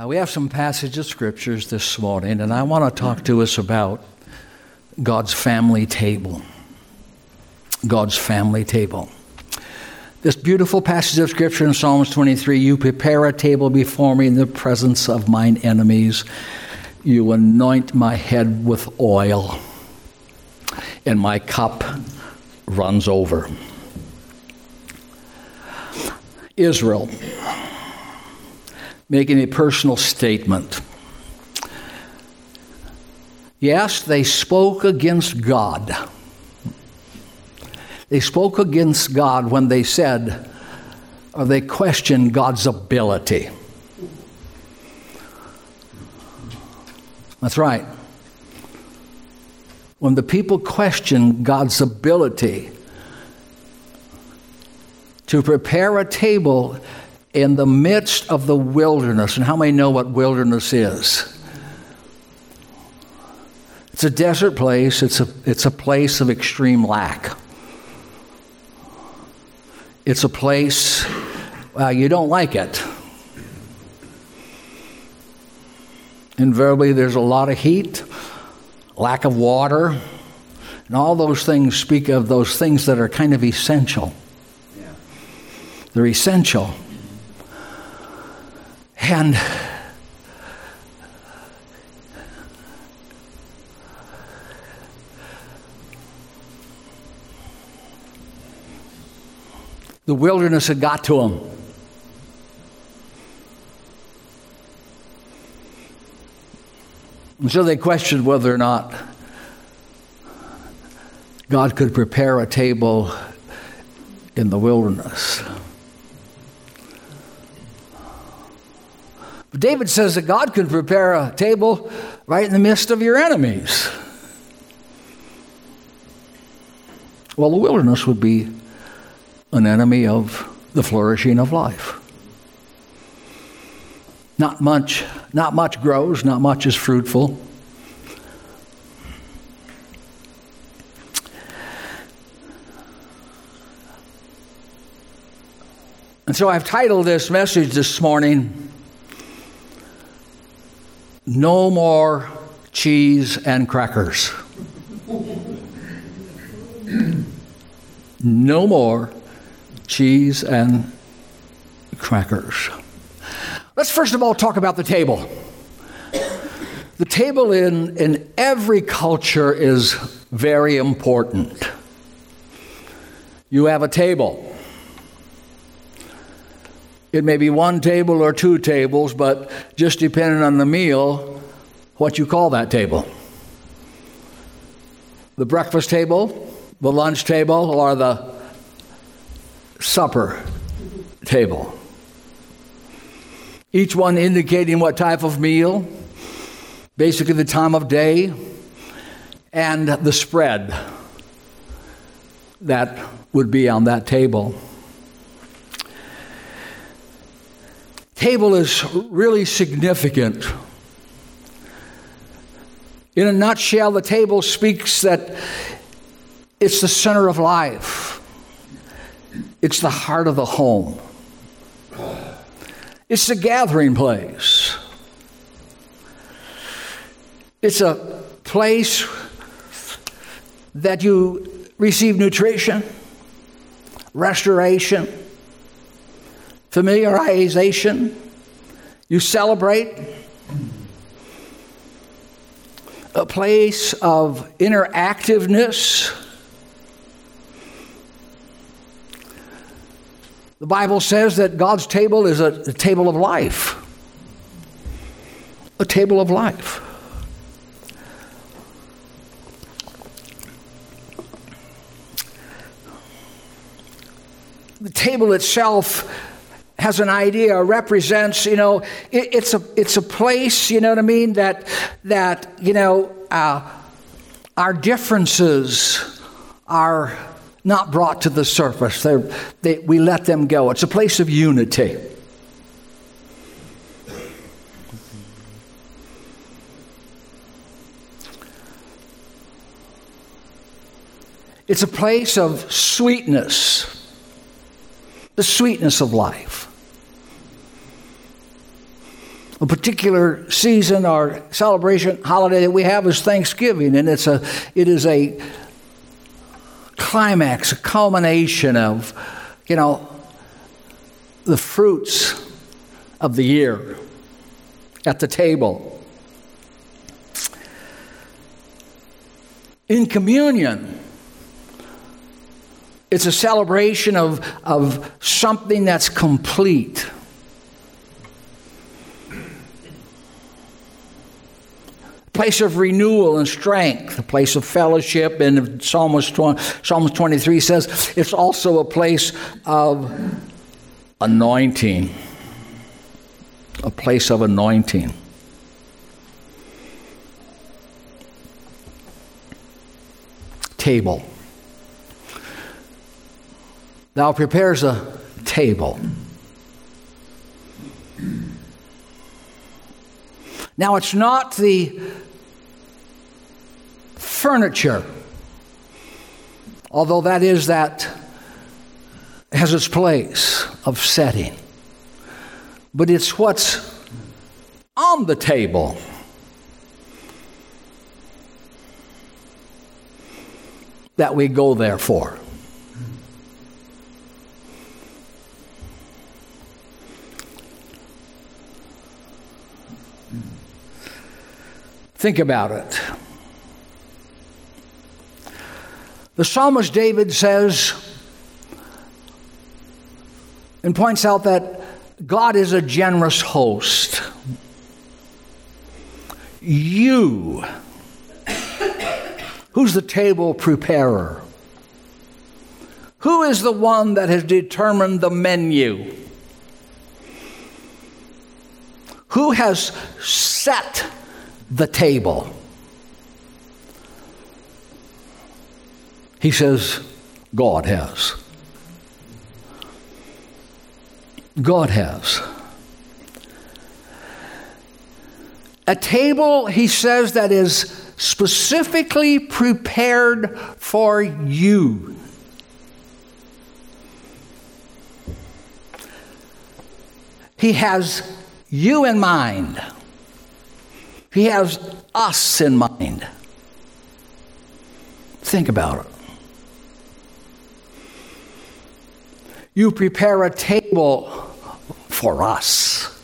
Uh, we have some passage of scriptures this morning, and I want to talk to us about God's family table. God's family table. This beautiful passage of scripture in Psalms 23 You prepare a table before me in the presence of mine enemies. You anoint my head with oil, and my cup runs over. Israel making a personal statement. Yes, they spoke against God. They spoke against God when they said, or they questioned God's ability. That's right. When the people question God's ability to prepare a table in the midst of the wilderness. And how many know what wilderness is? It's a desert place, it's a, it's a place of extreme lack. It's a place uh, you don't like it. Invariably, there's a lot of heat, lack of water, and all those things speak of those things that are kind of essential. Yeah. They're essential. And the wilderness had got to him. And so they questioned whether or not God could prepare a table in the wilderness. David says that God can prepare a table right in the midst of your enemies. Well, the wilderness would be an enemy of the flourishing of life. Not much, not much grows, not much is fruitful. And so I've titled this message this morning, no more cheese and crackers. no more cheese and crackers. Let's first of all talk about the table. The table in, in every culture is very important. You have a table. It may be one table or two tables, but just depending on the meal, what you call that table. The breakfast table, the lunch table, or the supper table. Each one indicating what type of meal, basically the time of day, and the spread that would be on that table. Table is really significant. In a nutshell, the table speaks that it's the center of life, it's the heart of the home, it's the gathering place, it's a place that you receive nutrition, restoration familiarization, you celebrate, a place of interactiveness. The Bible says that God's table is a, a table of life. A table of life. The table itself has an idea, represents, you know, it, it's a it's a place, you know what I mean, that that you know uh, our differences are not brought to the surface. They, we let them go. It's a place of unity. It's a place of sweetness, the sweetness of life. A particular season or celebration holiday that we have is Thanksgiving, and it's a it is a climax, a culmination of, you know, the fruits of the year at the table. In communion, it's a celebration of, of something that's complete. Place of renewal and strength, a place of fellowship. And Psalms 23 says it's also a place of anointing. A place of anointing. Table. Thou prepares a table. Now, it's not the furniture, although that is that has its place of setting. But it's what's on the table. That we go there for. Think about it. The psalmist David says and points out that God is a generous host. You, who's the table preparer? Who is the one that has determined the menu? Who has set the table. He says, God has. God has. A table, he says, that is specifically prepared for you. He has you in mind. He has us in mind. Think about it. You prepare a table for us.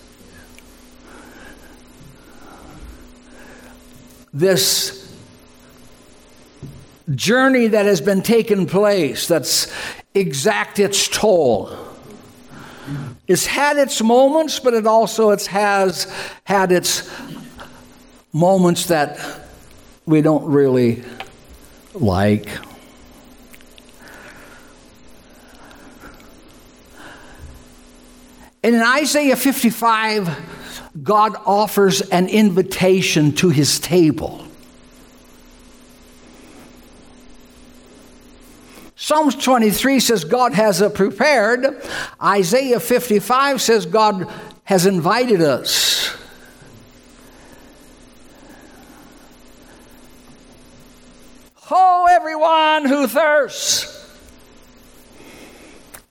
This journey that has been taken place, that's exact its toll. It's had its moments, but it also it has had its moments that we don't really like. And in Isaiah 55, God offers an invitation to his table. Psalms 23 says God has prepared. Isaiah 55 says God has invited us. Ho, everyone who thirsts,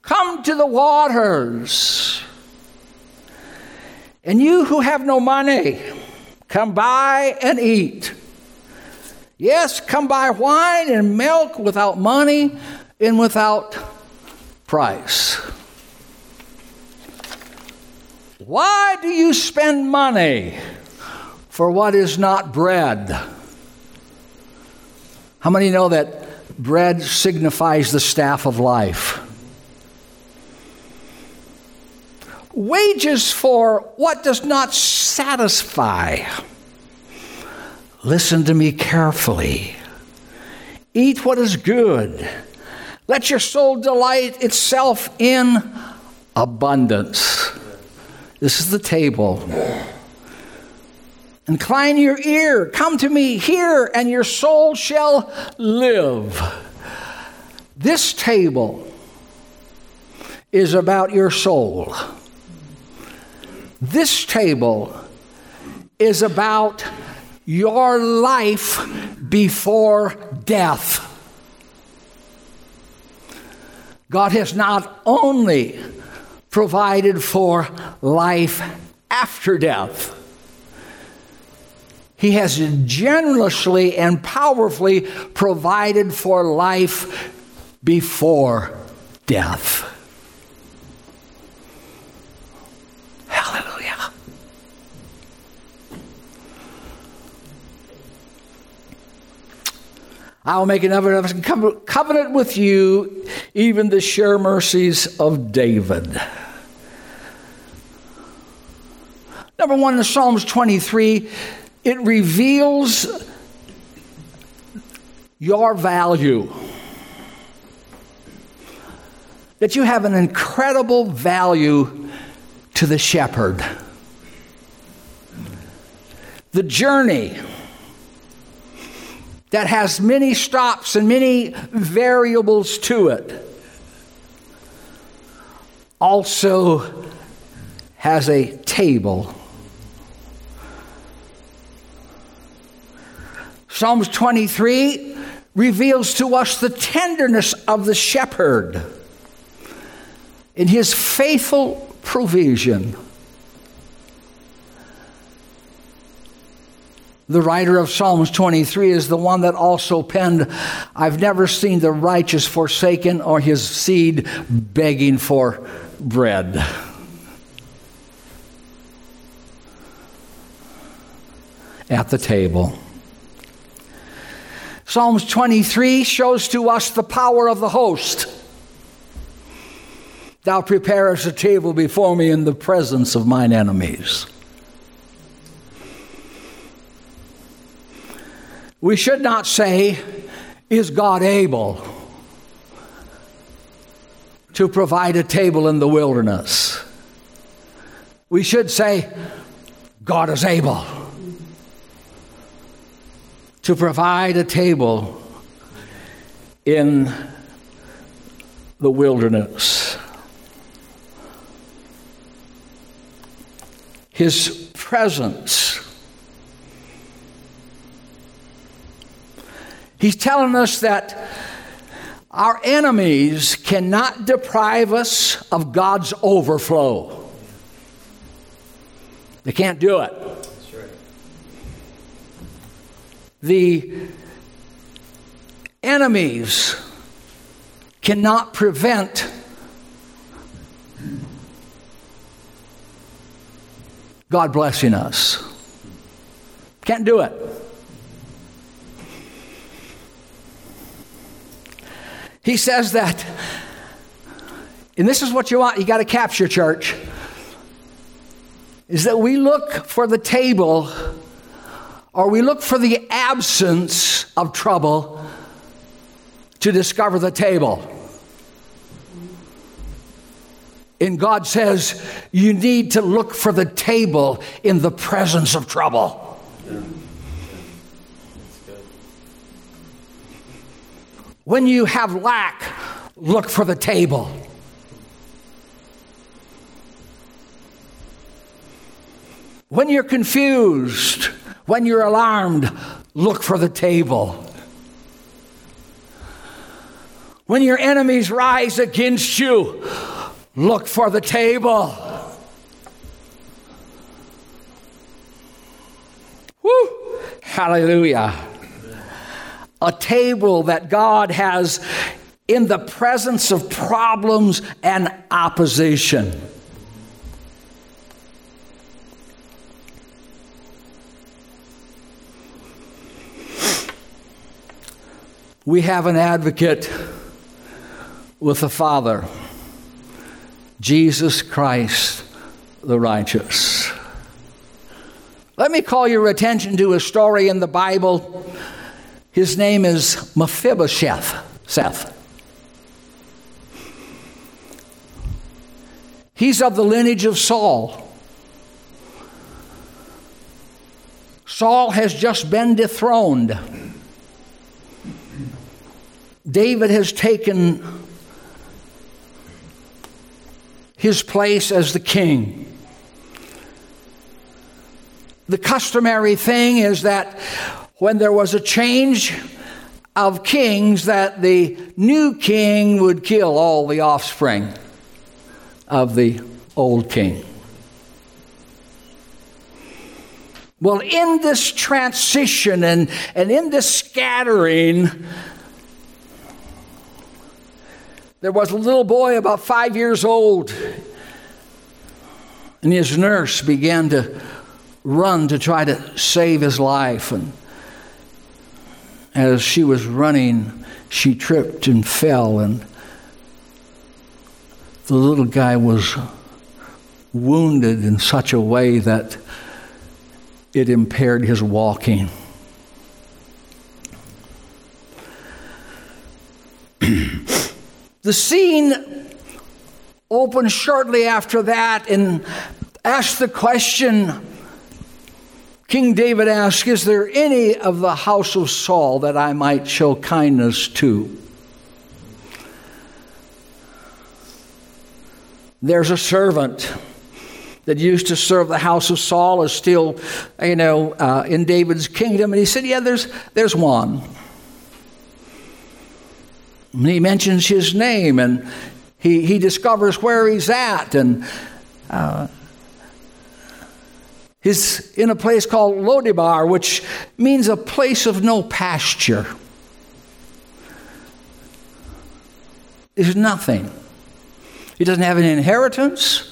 come to the waters. And you who have no money, come buy and eat. Yes, come buy wine and milk without money and without price. Why do you spend money for what is not bread? How many know that bread signifies the staff of life? Wages for what does not satisfy. Listen to me carefully. Eat what is good. Let your soul delight itself in abundance. This is the table. Incline your ear, come to me, hear, and your soul shall live. This table is about your soul. This table is about your life before death. God has not only provided for life after death. He has generously and powerfully provided for life before death. Hallelujah. I will make another covenant with you, even the sure mercies of David. Number one in Psalms 23, it reveals your value. That you have an incredible value to the shepherd. The journey that has many stops and many variables to it also has a table. Psalms 23 reveals to us the tenderness of the shepherd in his faithful provision. The writer of Psalms 23 is the one that also penned, I've never seen the righteous forsaken or his seed begging for bread. At the table. Psalms 23 shows to us the power of the host. Thou preparest a table before me in the presence of mine enemies. We should not say, Is God able to provide a table in the wilderness? We should say, God is able to provide a table in the wilderness. His presence He's telling us that our enemies cannot deprive us of God's overflow. They can't do it. The enemies cannot prevent God blessing us. Can't do it. He says that, and this is what you want, you got to capture, church, is that we look for the table or we look for the absence of trouble to discover the table. And God says, you need to look for the table in the presence of trouble. When you have lack, look for the table. When you're confused, when you're alarmed, look for the table. When your enemies rise against you, look for the table. Woo! Hallelujah a table that God has in the presence of problems and opposition. We have an advocate with the Father, Jesus Christ the righteous. Let me call your attention to a story in the Bible his name is Mephibosheth. Seth. He's of the lineage of Saul. Saul has just been dethroned. David has taken his place as the king. The customary thing is that when there was a change of kings, that the new king would kill all the offspring of the old king. Well, in this transition and, and in this scattering, there was a little boy about five years old, and his nurse began to run to try to save his life. And as she was running, she tripped and fell, and the little guy was wounded in such a way that it impaired his walking. The scene opens shortly after that and asks the question King David asked, Is there any of the house of Saul that I might show kindness to? There's a servant that used to serve the house of Saul is still, you know, uh, in David's kingdom. And he said, Yeah, there's, there's one. He mentions his name and he, he discovers where he's at. And uh, he's in a place called Lodibar, which means a place of no pasture. There's nothing. He doesn't have an inheritance.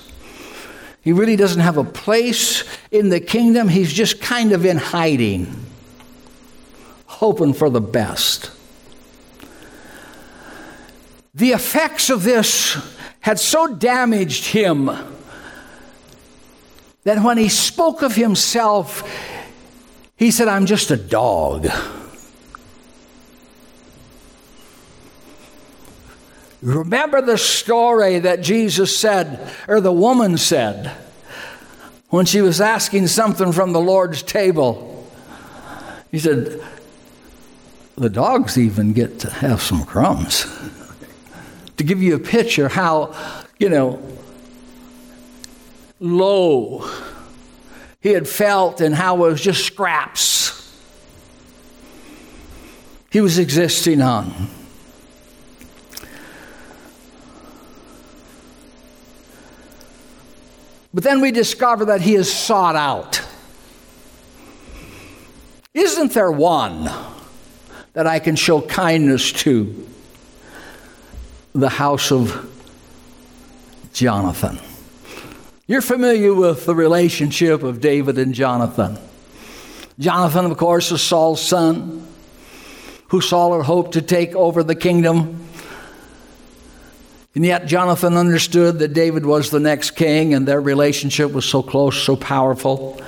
He really doesn't have a place in the kingdom. He's just kind of in hiding, hoping for the best. The effects of this had so damaged him that when he spoke of himself, he said, I'm just a dog. Remember the story that Jesus said, or the woman said, when she was asking something from the Lord's table. He said, The dogs even get to have some crumbs. To give you a picture how, you know, low he had felt and how it was just scraps he was existing on. But then we discover that he is sought out. Isn't there one that I can show kindness to? The house of Jonathan. You're familiar with the relationship of David and Jonathan. Jonathan, of course, is Saul's son, who Saul had hoped to take over the kingdom. And yet, Jonathan understood that David was the next king, and their relationship was so close, so powerful.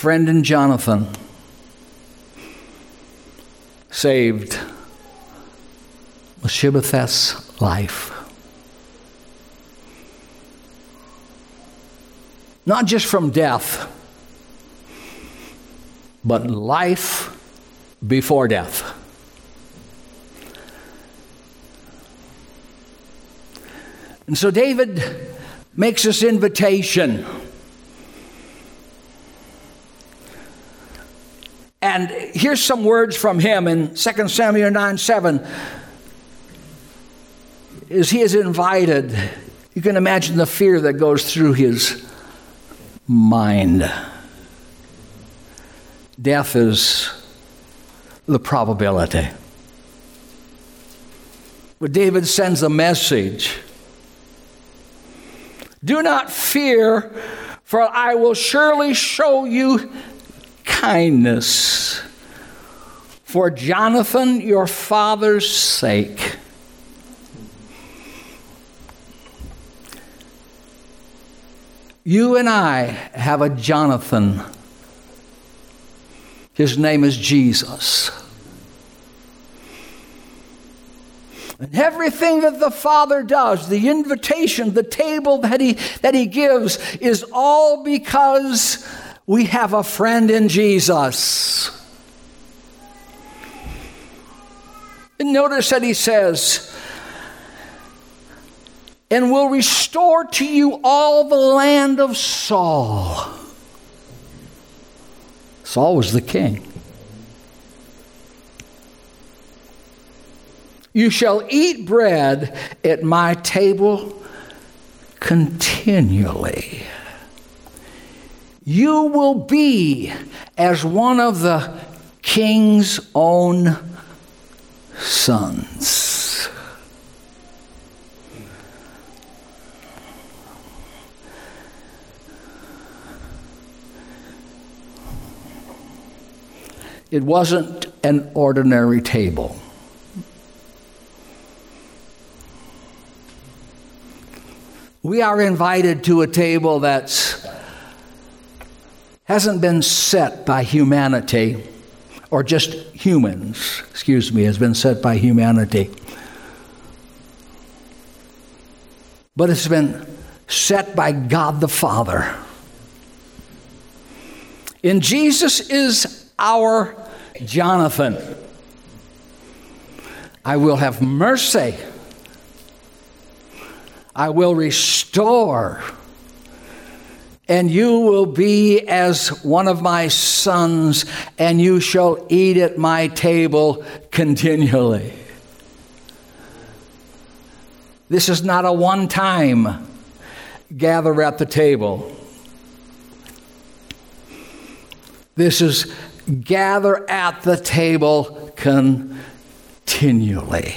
Friend and Jonathan saved Mephibosheth's life. not just from death, but life before death. And so David makes this invitation. And here's some words from him in 2 Samuel 9 7. As he is invited, you can imagine the fear that goes through his mind. Death is the probability. But David sends a message Do not fear, for I will surely show you kindness for Jonathan, your father's sake. You and I have a Jonathan. His name is Jesus. And everything that the Father does, the invitation, the table that he, that he gives, is all because we have a friend in Jesus. And notice that he says, and will restore to you all the land of Saul. Saul was the king. You shall eat bread at my table continually. You will be as one of the king's own sons. It wasn't an ordinary table. We are invited to a table that's hasn't been set by humanity or just humans, excuse me, has been set by humanity. But it's been set by God the Father. And Jesus is our Jonathan. I will have mercy. I will restore and you will be as one of my sons, and you shall eat at my table continually. This is not a one time gather at the table. This is gather at the table continually.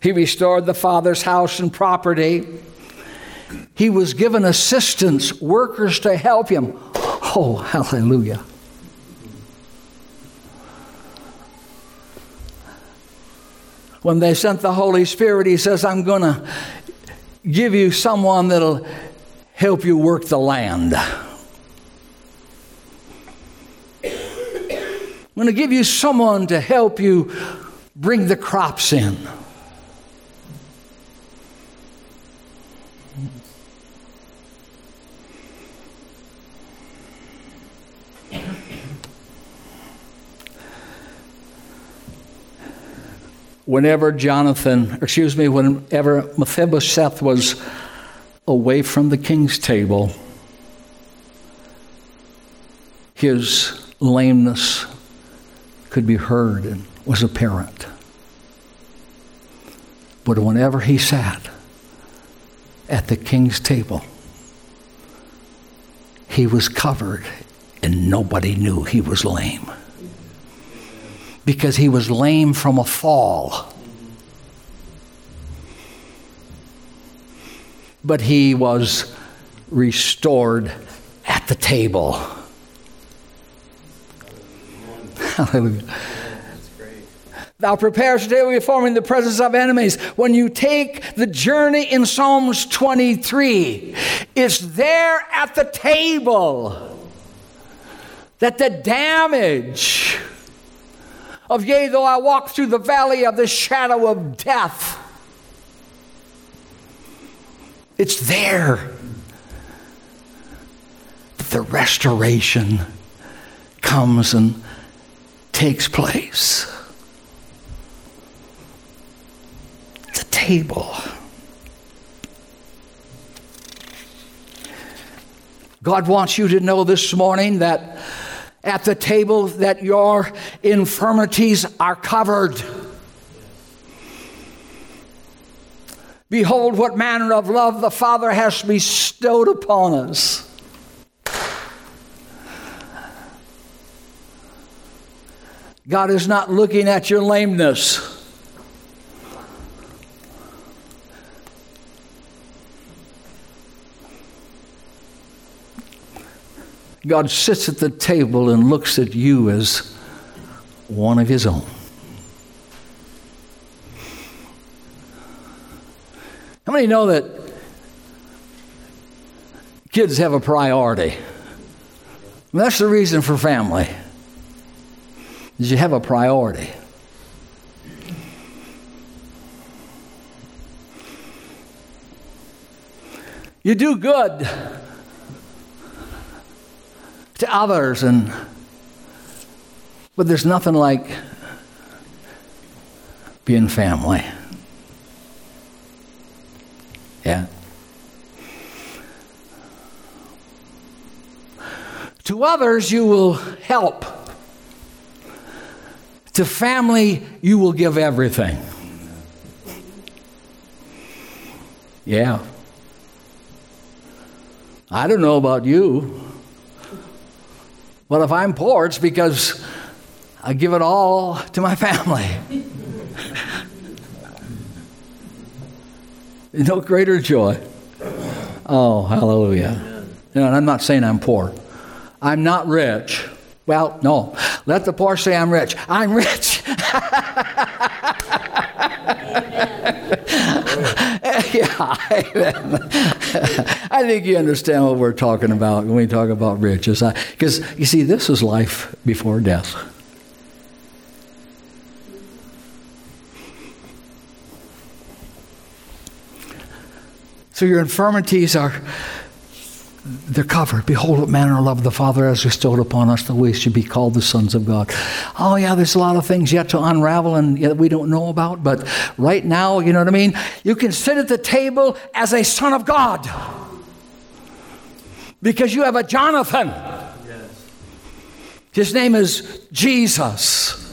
He restored the father's house and property. He was given assistants, workers to help him. Oh, hallelujah. When they sent the Holy Spirit, he says, I'm going to give you someone that'll help you work the land. I'm going to give you someone to help you bring the crops in. Whenever Jonathan, excuse me, whenever Mephibosheth was away from the king's table, his lameness could be heard and was apparent. But whenever he sat at the king's table, he was covered and nobody knew he was lame because he was lame from a fall. But he was restored at the table. Hallelujah. That's great. Thou preparest daily before me in the presence of enemies. When you take the journey in Psalms 23, it's there at the table that the damage of yea, though I walk through the valley of the shadow of death. It's there that the restoration comes and takes place. The table. God wants you to know this morning that at the table that your infirmities are covered. Behold, what manner of love the Father has bestowed upon us. God is not looking at your lameness. God sits at the table and looks at you as one of his own. How many know that kids have a priority? that's the reason for family. Is you have a priority. You do good to others and but there's nothing like being family. Yeah. To others, you will help. To family, you will give everything. Yeah. I don't know about you. But if I'm poor, it's because I give it all to my family. no greater joy. Oh, hallelujah. You know, and I'm not saying I'm poor. I'm not rich. Well, no. Let the poor say I'm rich. I'm rich. yeah, I think you understand what we're talking about when we talk about riches. Because you see, this is life before death. So your infirmities are they're covered. Behold, what manner of love the Father has bestowed upon us that we should be called the sons of God. Oh, yeah, there's a lot of things yet to unravel and that we don't know about, but right now, you know what I mean? You can sit at the table as a son of God because you have a Jonathan. Yes. His name is Jesus.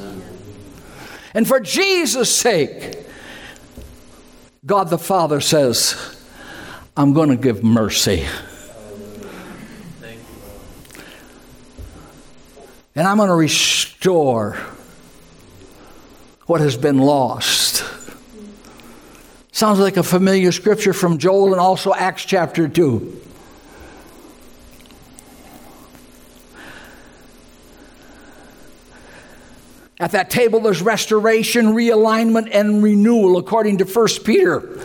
And for Jesus' sake, God the Father says, I'm going to give mercy. And I'm going to restore what has been lost. Sounds like a familiar scripture from Joel and also Acts chapter 2. At that table, there's restoration, realignment, and renewal, according to 1 Peter.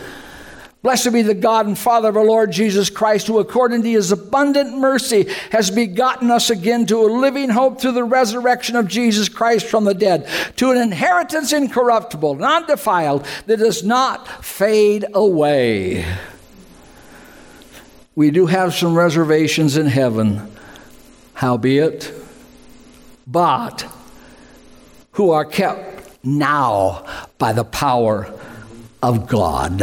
Blessed be the God and Father of our Lord Jesus Christ, who according to his abundant mercy has begotten us again to a living hope through the resurrection of Jesus Christ from the dead, to an inheritance incorruptible, not defiled, that does not fade away. We do have some reservations in heaven, howbeit, but who are kept now by the power of God.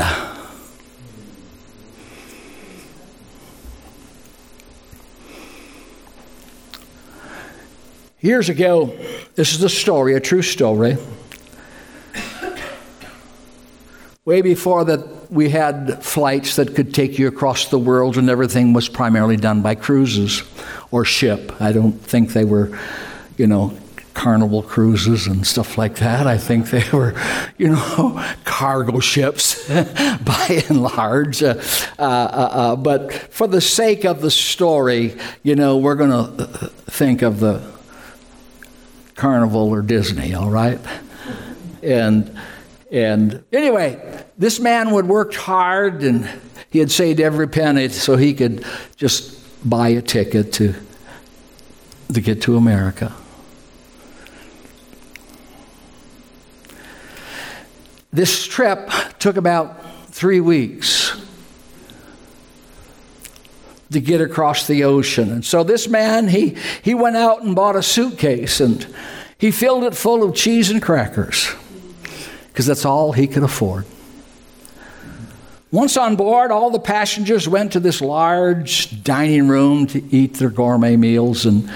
Years ago, this is a story, a true story. Way before that, we had flights that could take you across the world, and everything was primarily done by cruises or ship. I don't think they were, you know, carnival cruises and stuff like that. I think they were, you know, cargo ships by and large. Uh, uh, uh, but for the sake of the story, you know, we're going to think of the Carnival or Disney, all right? And and anyway, this man would work hard and he had saved every penny so he could just buy a ticket to to get to America. This trip took about three weeks to get across the ocean. And so this man, he, he went out and bought a suitcase and he filled it full of cheese and crackers because that's all he could afford. Once on board, all the passengers went to this large dining room to eat their gourmet meals, and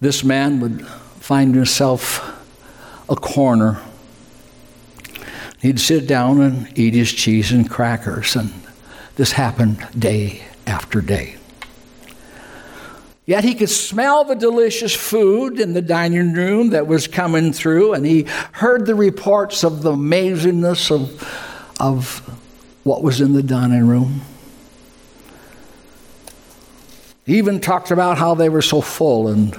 this man would find himself a corner. He'd sit down and eat his cheese and crackers, and this happened day after day. Yet he could smell the delicious food in the dining room that was coming through, and he heard the reports of the amazingness of, of what was in the dining room. He even talked about how they were so full, and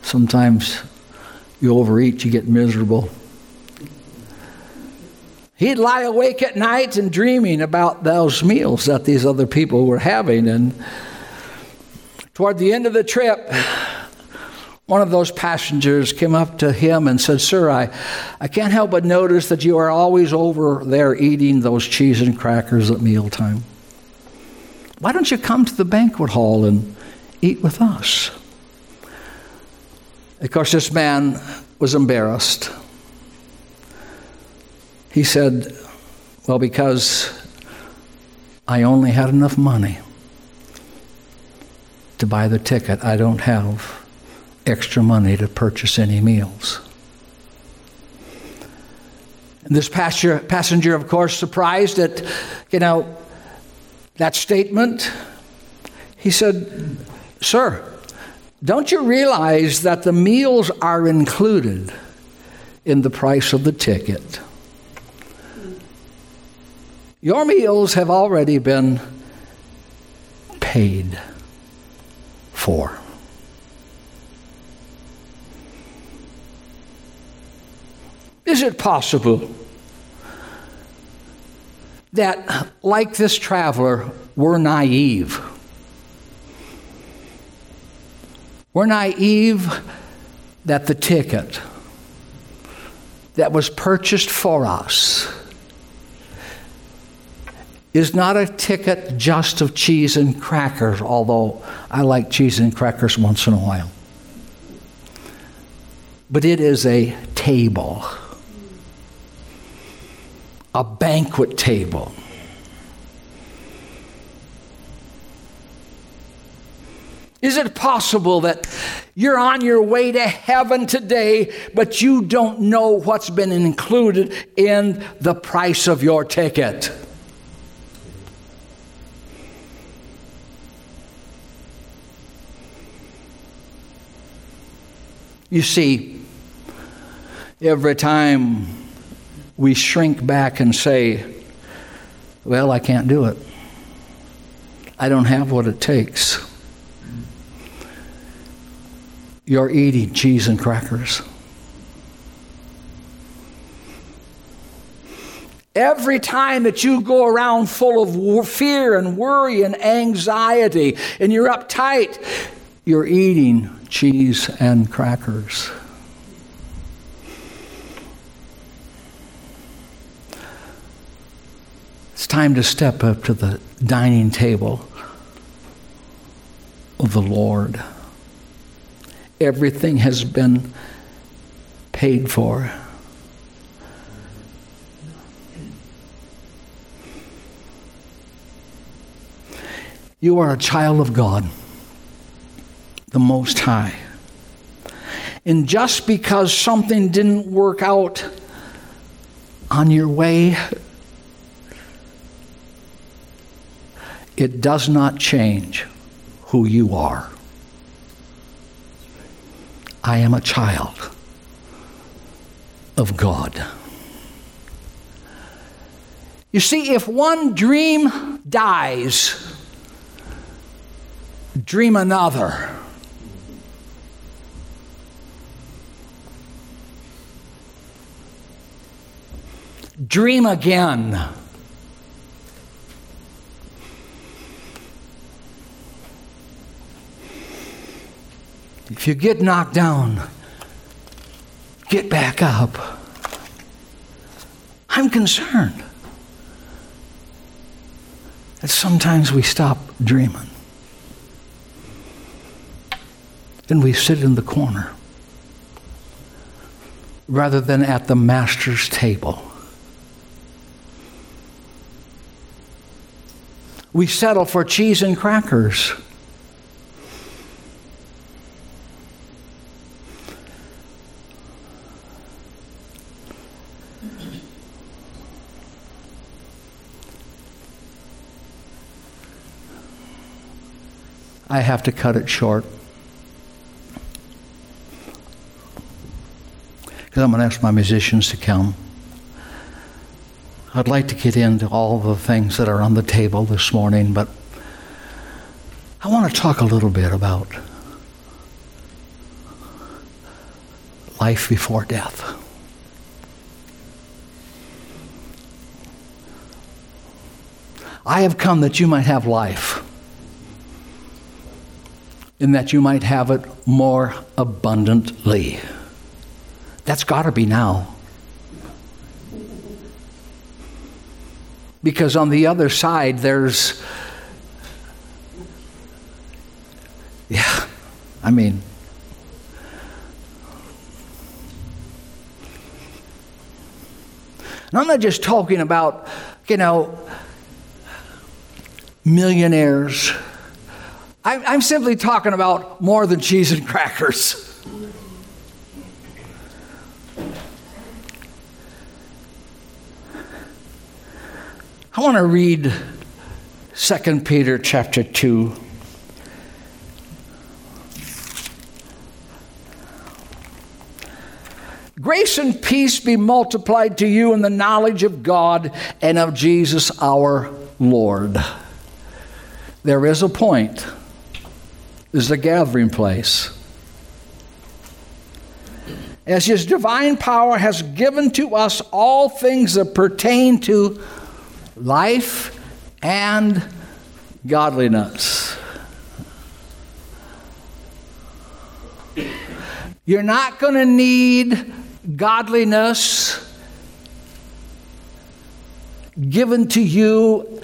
sometimes you overeat, you get miserable. He'd lie awake at night and dreaming about those meals that these other people were having. And toward the end of the trip, one of those passengers came up to him and said, Sir, I, I can't help but notice that you are always over there eating those cheese and crackers at mealtime. Why don't you come to the banquet hall and eat with us? Of course, this man was embarrassed. He said, Well, because I only had enough money to buy the ticket, I don't have extra money to purchase any meals. And this passenger, passenger, of course, surprised at, you know, that statement. He said, Sir, don't you realize that the meals are included in the price of the ticket? Your meals have already been paid for. Is it possible that, like this traveler, we're naive? We're naive that the ticket that was purchased for us is not a ticket just of cheese and crackers, although I like cheese and crackers once in a while. But it is a table a banquet table. Is it possible that you're on your way to heaven today, but you don't know what's been included in the price of your ticket? You see, every time we shrink back and say, Well, I can't do it. I don't have what it takes. You're eating cheese and crackers. Every time that you go around full of fear and worry and anxiety and you're uptight, you're eating cheese and crackers. It's time to step up to the dining table of the Lord. Everything has been paid for. You are a child of God, the Most High. And just because something didn't work out on your way it does not change who you are. I am a child of God. You see, if one dream dies, dream another. Dream again. If you get knocked down, get back up. I'm concerned that sometimes we stop dreaming and we sit in the corner rather than at the master's table. We settle for cheese and crackers I have to cut it short. Because I'm going to ask my musicians to come. I'd like to get into all the things that are on the table this morning, but I want to talk a little bit about life before death. I have come that you might have life and that you might have it more abundantly. That's got to be now. Because on the other side, there's, yeah, I mean, and I'm not just talking about, you know, millionaires I'm, I'm simply talking about more than cheese and crackers. I want to read 2 Peter chapter 2. Grace and peace be multiplied to you in the knowledge of God and of Jesus our Lord. There is a point, there's a gathering place. As his divine power has given to us all things that pertain to life and godliness. You're not going to need godliness given to you.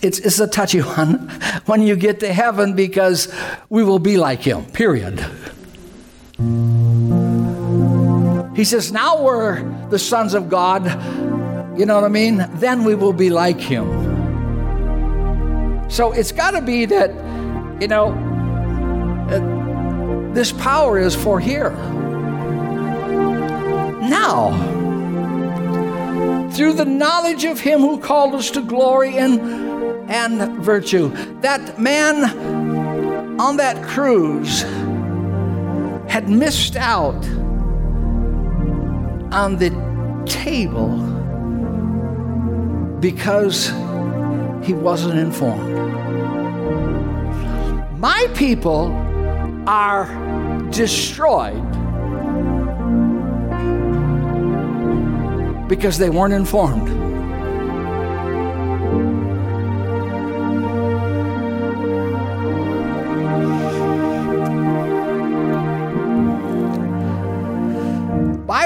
It's, it's a touchy one when you get to heaven because we will be like him, period. He says, Now we're the sons of God. You know what I mean? Then we will be like him. So it's got to be that, you know, uh, this power is for here. Now, through the knowledge of him who called us to glory and, and virtue, that man on that cruise had missed out on the table because he wasn't informed. My people are destroyed because they weren't informed.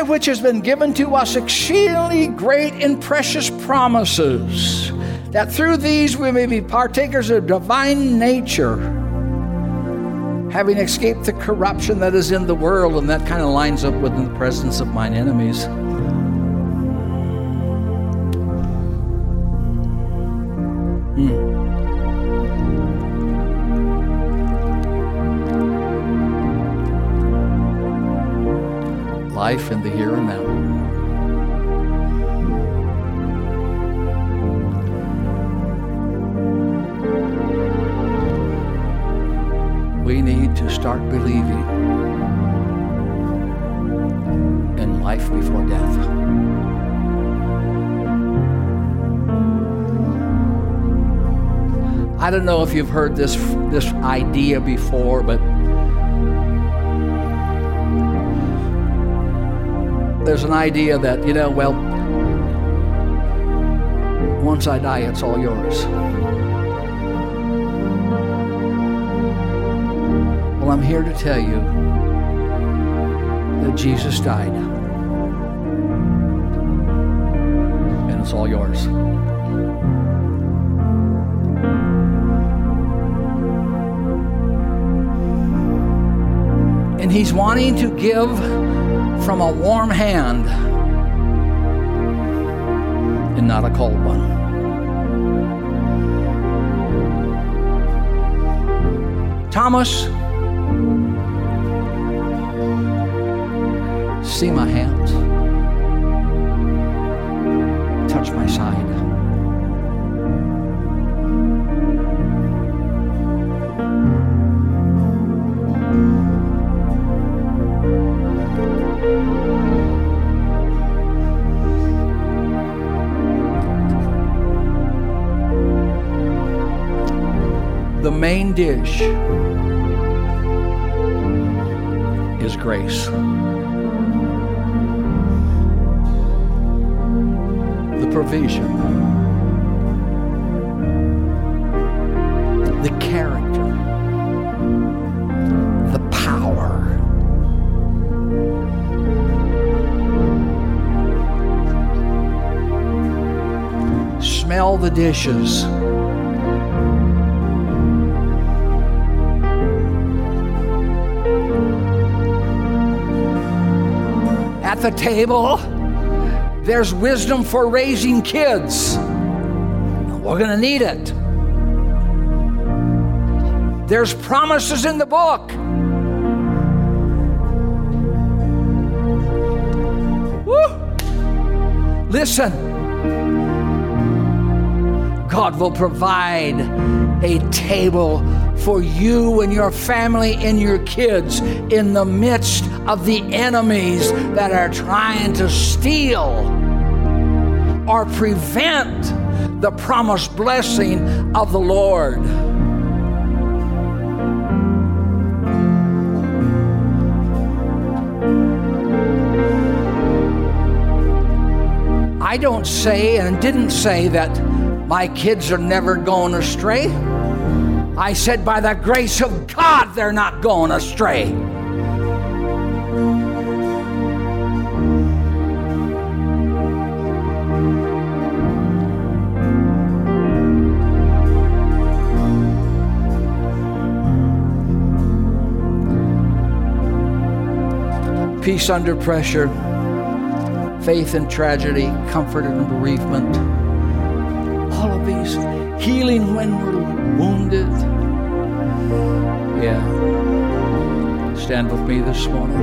By which has been given to us exceedingly great and precious promises, that through these we may be partakers of divine nature, having escaped the corruption that is in the world, and that kind of lines up with the presence of mine enemies. Life in the here and now. We need to start believing in life before death. I don't know if you've heard this, this idea before, but there's an idea that, you know, well, once I die, it's all yours. Well, I'm here to tell you that Jesus died, and it's all yours. And He's wanting to give from a warm hand and not a cold one. Thomas, see my hands, main dish is grace. The provision, the character, the power. Smell the dishes. The table. There's wisdom for raising kids. We're going to need it. There's promises in the book. Woo! Listen. God will provide a table for you and your family and your kids in the midst of the enemies that are trying to steal or prevent the promised blessing of the Lord. I don't say and didn't say that my kids are never going astray. I said, by the grace of God, they're not going astray. Peace under pressure, faith in tragedy, comfort in bereavement. All of healing when we're wounded. Yeah. Stand with me this morning.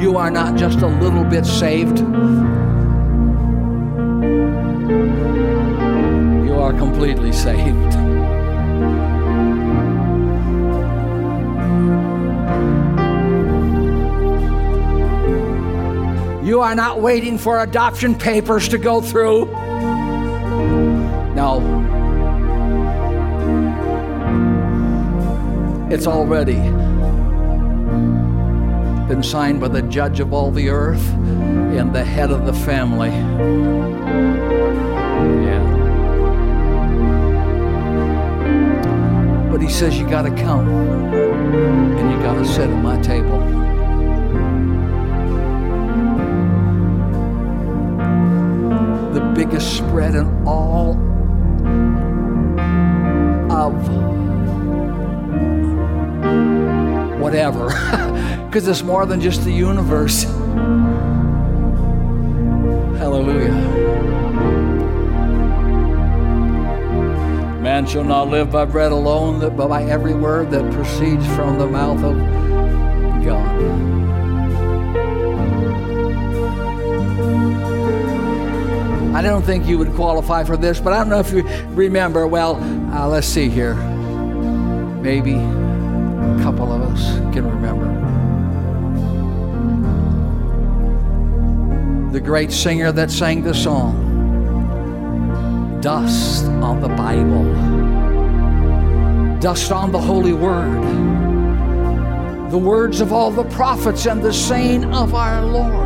You are not just a little bit saved. You are completely saved. You are not waiting for adoption papers to go through. No. It's already been signed by the judge of all the earth and the head of the family. Yeah. But he says, You got to come and you got to sit at my table. Biggest spread in all of whatever, because it's more than just the universe. Hallelujah. Man shall not live by bread alone, but by every word that proceeds from the mouth of I don't think you would qualify for this, but I don't know if you remember. Well, uh, let's see here. Maybe a couple of us can remember. The great singer that sang the song, Dust on the Bible, dust on the Holy Word, the words of all the prophets and the saying of our Lord.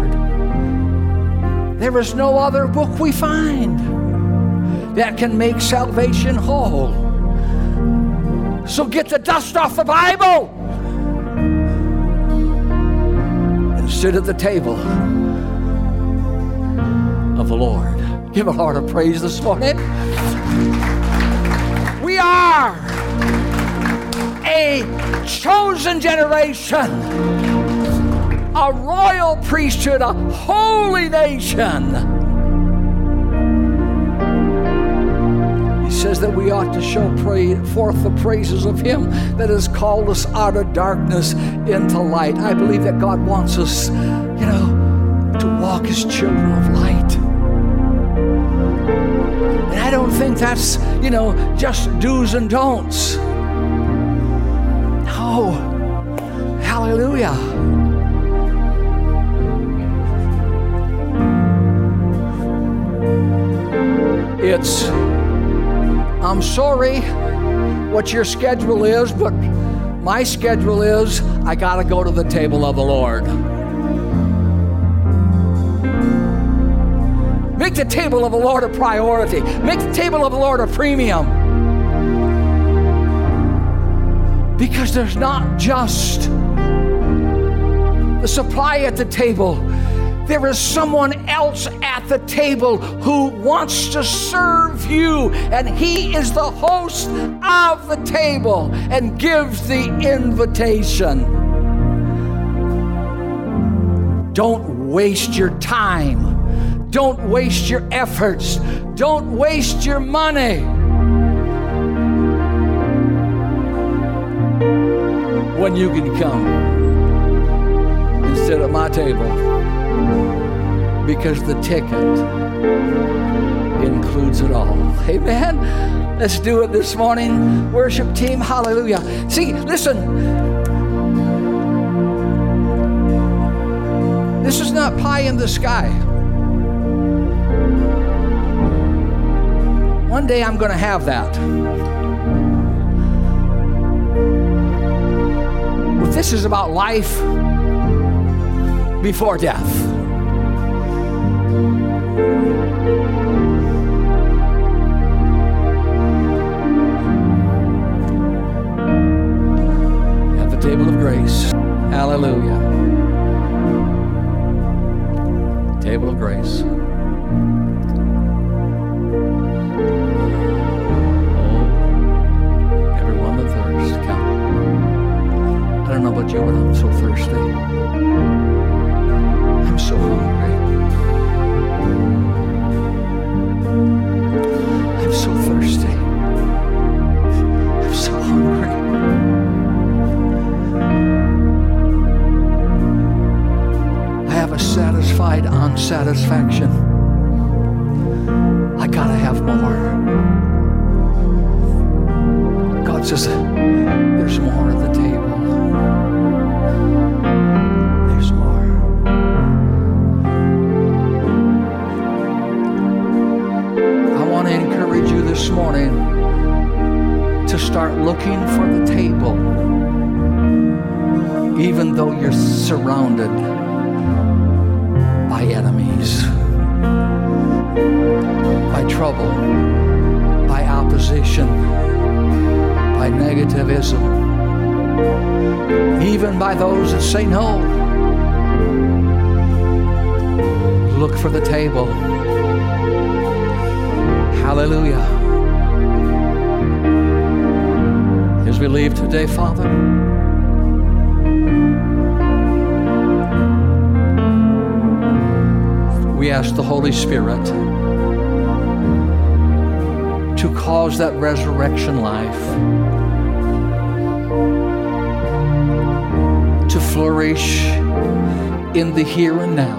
There is no other book we find that can make salvation whole. So get the dust off the Bible and sit at the table of the Lord. Give a heart of praise this morning. We are a chosen generation a royal priesthood, a holy nation. He says that we ought to show pray, forth the praises of Him that has called us out of darkness into light. I believe that God wants us, you know, to walk as children of light. And I don't think that's, you know, just do's and don'ts. No. Hallelujah. I'm sorry what your schedule is, but my schedule is I got to go to the table of the Lord. Make the table of the Lord a priority, make the table of the Lord a premium. Because there's not just the supply at the table there is someone else at the table who wants to serve you, and he is the host of the table and gives the invitation. Don't waste your time. Don't waste your efforts. Don't waste your money. when you can come and sit at my table because the ticket includes it all. Amen. Let's do it this morning. Worship team, hallelujah. See, listen. This is not pie in the sky. One day I'm going to have that. But this is about life before death. Say no. Look for the table. Hallelujah. As we leave today, Father, we ask the Holy Spirit to cause that resurrection life flourish in the here and now.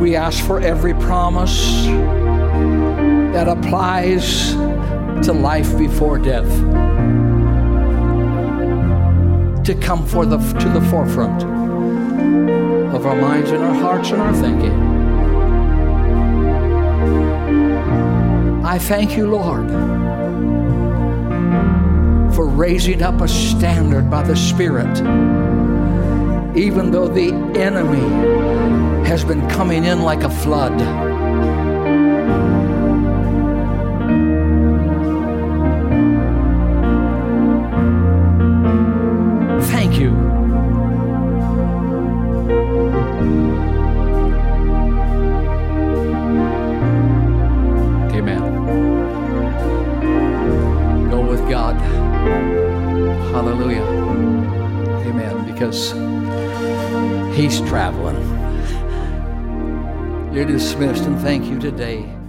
We ask for every promise that applies to life before death to come for the, to the forefront of our minds and our hearts and our thinking. I thank you, Lord, for raising up a standard by the Spirit, even though the enemy has been coming in like a flood. Dismissed and thank you today.